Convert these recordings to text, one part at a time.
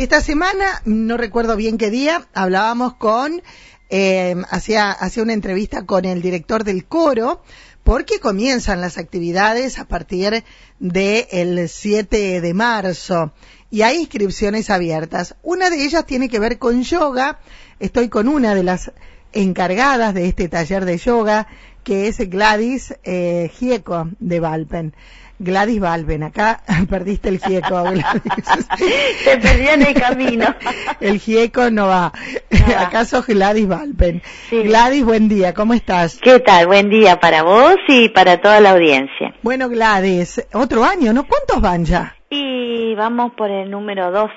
Esta semana, no recuerdo bien qué día, hablábamos con, eh, hacía, hacía una entrevista con el director del coro, porque comienzan las actividades a partir del 7 de marzo y hay inscripciones abiertas. Una de ellas tiene que ver con yoga. Estoy con una de las encargadas de este taller de yoga, que es Gladys eh, Gieco de Valpen. Gladys Valpen, acá perdiste el gieco. Te perdí en el camino. el gieco no va. Ah. Acá sos Gladys Valpen. Gladys, buen día, ¿cómo estás? ¿Qué tal? Buen día para vos y para toda la audiencia. Bueno, Gladys, otro año, ¿no? ¿Cuántos van ya? Y vamos por el número 12.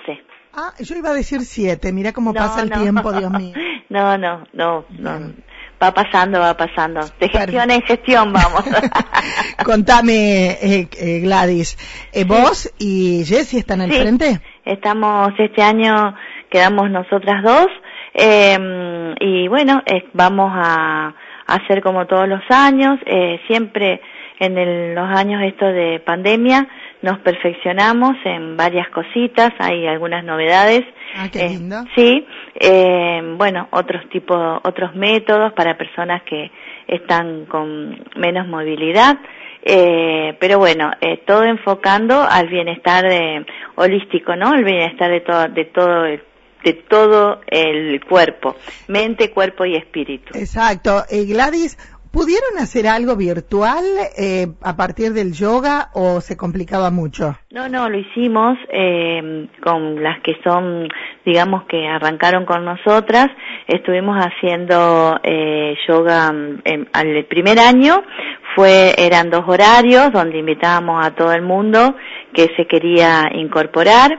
Ah, yo iba a decir 7, mira cómo pasa el tiempo, Dios mío. No, no, no, no va pasando, va pasando. De gestión en gestión vamos. Contame, eh, eh, Gladys, eh, ¿vos y Jessie están al frente? Estamos, este año quedamos nosotras dos em, y bueno, vamos a, hacer como todos los años, siempre en los años esto de pandemia nos perfeccionamos en varias cositas, hay algunas novedades. Ah, qué lindo. sí, eh, bueno, otros tipos, otros métodos para personas que están con menos movilidad. Eh, pero bueno, eh, todo enfocando al bienestar holístico, ¿no? El bienestar de todo, de todo el de todo el cuerpo, mente, cuerpo y espíritu. Exacto. Gladys, ¿Pudieron hacer algo virtual eh, a partir del yoga o se complicaba mucho? No, no, lo hicimos eh, con las que son, digamos que arrancaron con nosotras. Estuvimos haciendo eh, yoga en, al primer año. Fue, eran dos horarios donde invitábamos a todo el mundo que se quería incorporar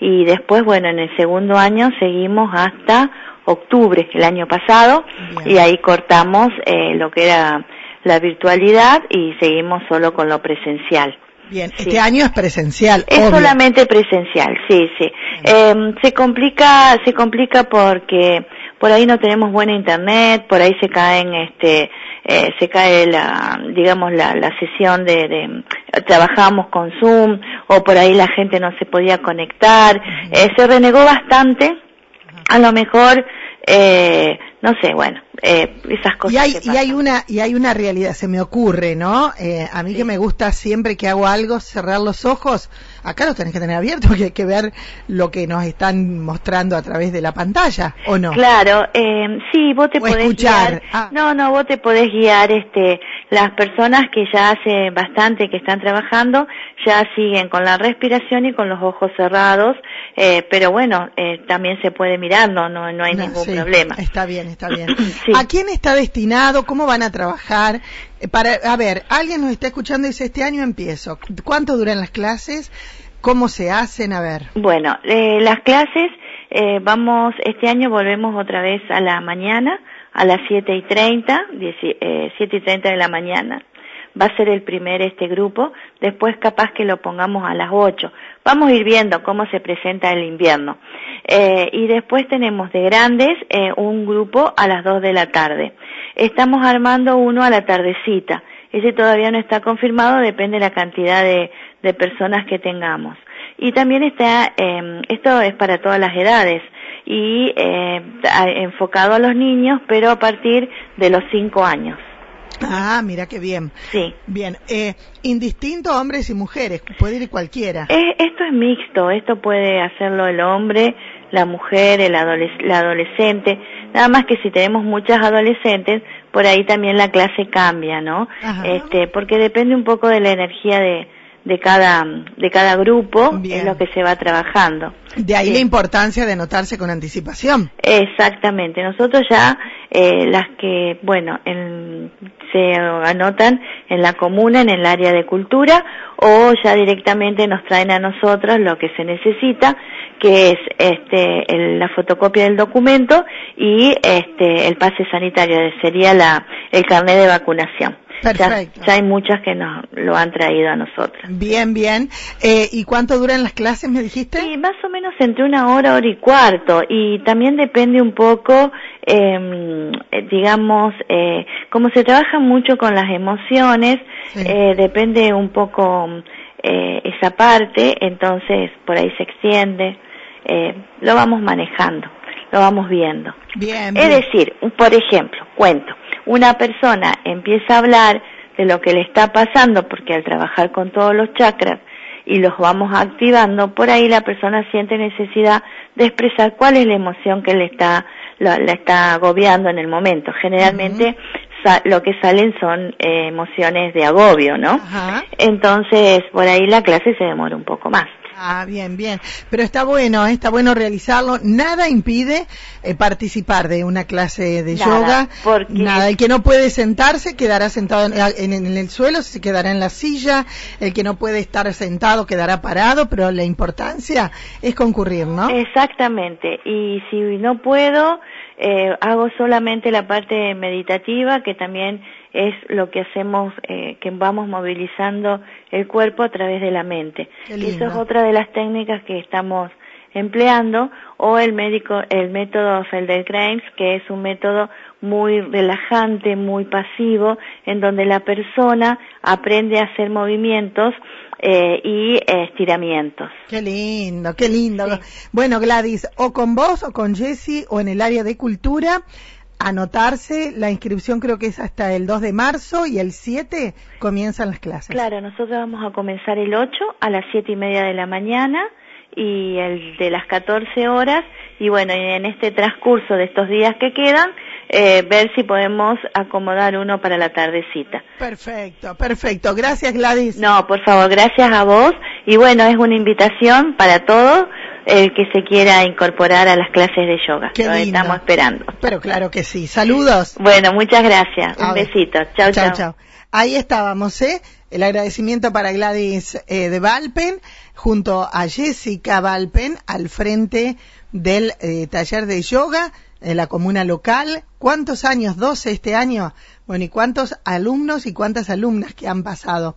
y después, bueno, en el segundo año seguimos hasta octubre el año pasado y ahí cortamos eh, lo que era la virtualidad y seguimos solo con lo presencial. Bien, este año es presencial. Es solamente presencial, sí, sí. Eh, se complica, se complica porque por ahí no tenemos buena internet, por ahí se caen, este, eh, se cae la, digamos la, la sesión de, de, trabajamos con Zoom o por ahí la gente no se podía conectar, eh, se renegó bastante. A lo mejor, eh, no sé, bueno, eh, esas cosas. Y hay, y hay una y hay una realidad, se me ocurre, ¿no? Eh, a mí que me gusta siempre que hago algo cerrar los ojos. Acá los tenés que tener abiertos porque hay que ver lo que nos están mostrando a través de la pantalla, ¿o no? Claro, eh, sí, vos te podés escuchar. guiar. Ah. No, no, vos te podés guiar, este, las personas que ya hace bastante que están trabajando ya siguen con la respiración y con los ojos cerrados, eh, pero bueno, eh, también se puede mirar, no, no, no hay ningún problema. Está bien, está bien. ¿A quién está destinado? ¿Cómo van a trabajar? Eh, para, a ver, alguien nos está escuchando y dice, este año empiezo. ¿Cuánto duran las clases? ¿Cómo se hacen? A ver. Bueno, eh, las clases, eh, vamos, este año volvemos otra vez a la mañana, a las siete y treinta, eh, siete y treinta de la mañana. Va a ser el primer este grupo, después capaz que lo pongamos a las 8. Vamos a ir viendo cómo se presenta el invierno. Eh, y después tenemos de grandes eh, un grupo a las 2 de la tarde. Estamos armando uno a la tardecita. Ese todavía no está confirmado, depende de la cantidad de, personas que tengamos. Y también está, eh, esto es para todas las edades y eh, enfocado a los niños, pero a partir de los 5 años. Ah, mira qué bien. Sí. Bien, eh, indistinto hombres y mujeres, puede ir cualquiera. Eh, esto es mixto, esto puede hacerlo el hombre, la mujer, el la adolescente, nada más que si tenemos muchas adolescentes, por ahí también la clase cambia, ¿no? Este, porque depende un poco de la energía de, de cada de cada grupo es lo que se va trabajando. De ahí la importancia de anotarse con anticipación. Exactamente. Nosotros ya eh, las que bueno se anotan en la comuna en el área de cultura o ya directamente nos traen a nosotros lo que se necesita que es este la fotocopia del documento y este el pase sanitario sería la el carnet de vacunación. Perfecto. Ya, hay muchas que nos lo han traído a nosotros. Bien, bien. Eh, ¿Y cuánto duran las clases, me dijiste? Sí, más o menos entre una hora, hora y cuarto. Y también depende un poco, eh, digamos, eh, como se trabaja mucho con las emociones, eh, depende un poco eh, esa parte, entonces por ahí se extiende. eh, lo vamos manejando, lo vamos viendo. Bien, Es decir, por ejemplo, cuento, una persona empieza a hablar de lo que le está pasando porque al trabajar con todos los chakras y los vamos activando, por ahí la persona siente necesidad de expresar cuál es la emoción que le está, la, la está agobiando en el momento. Generalmente sa- lo que salen son eh, emociones de agobio, ¿no? Entonces, por ahí la clase se demora un poco más. Ah, bien, bien. Pero está bueno, ¿eh? está bueno realizarlo. Nada impide eh, participar de una clase de Nada, yoga. porque- Nada. El que no puede sentarse quedará sentado en, en- en el suelo, se quedará en la silla. El que no puede estar sentado quedará parado, pero la importancia es concurrir, ¿no? Exactamente. Y si no puedo, eh, hago solamente la parte meditativa, que también es lo que hacemos, eh, que vamos movilizando el cuerpo a través de la mente. Y Eso es otra de las técnicas que estamos empleando, o el médico, el método Feldenkrais, que es un método muy relajante, muy pasivo, en donde la persona aprende a hacer movimientos eh, y estiramientos. Qué lindo, qué lindo. Sí. Bueno, Gladys, o con vos o con Jessy o en el área de cultura, anotarse. La inscripción creo que es hasta el 2 de marzo y el 7 comienzan las clases. Claro, nosotros vamos a comenzar el 8 a las siete y media de la mañana y el de las 14 horas y bueno, en este transcurso de estos días que quedan, eh, ver si podemos acomodar uno para la tardecita. Perfecto, perfecto. Gracias, Gladys. No, por favor, gracias a vos y bueno, es una invitación para todos el que se quiera incorporar a las clases de yoga. Qué Lo lindo. estamos esperando. Pero claro que sí. Saludos. Bueno, muchas gracias. A Un ver. besito. Chau. chau. Ahí estábamos, ¿eh? El agradecimiento para Gladys eh, de Valpen, junto a Jessica Valpen, al frente del eh, taller de yoga en la comuna local. ¿Cuántos años? ¿12 este año? Bueno, ¿y cuántos alumnos y cuántas alumnas que han pasado?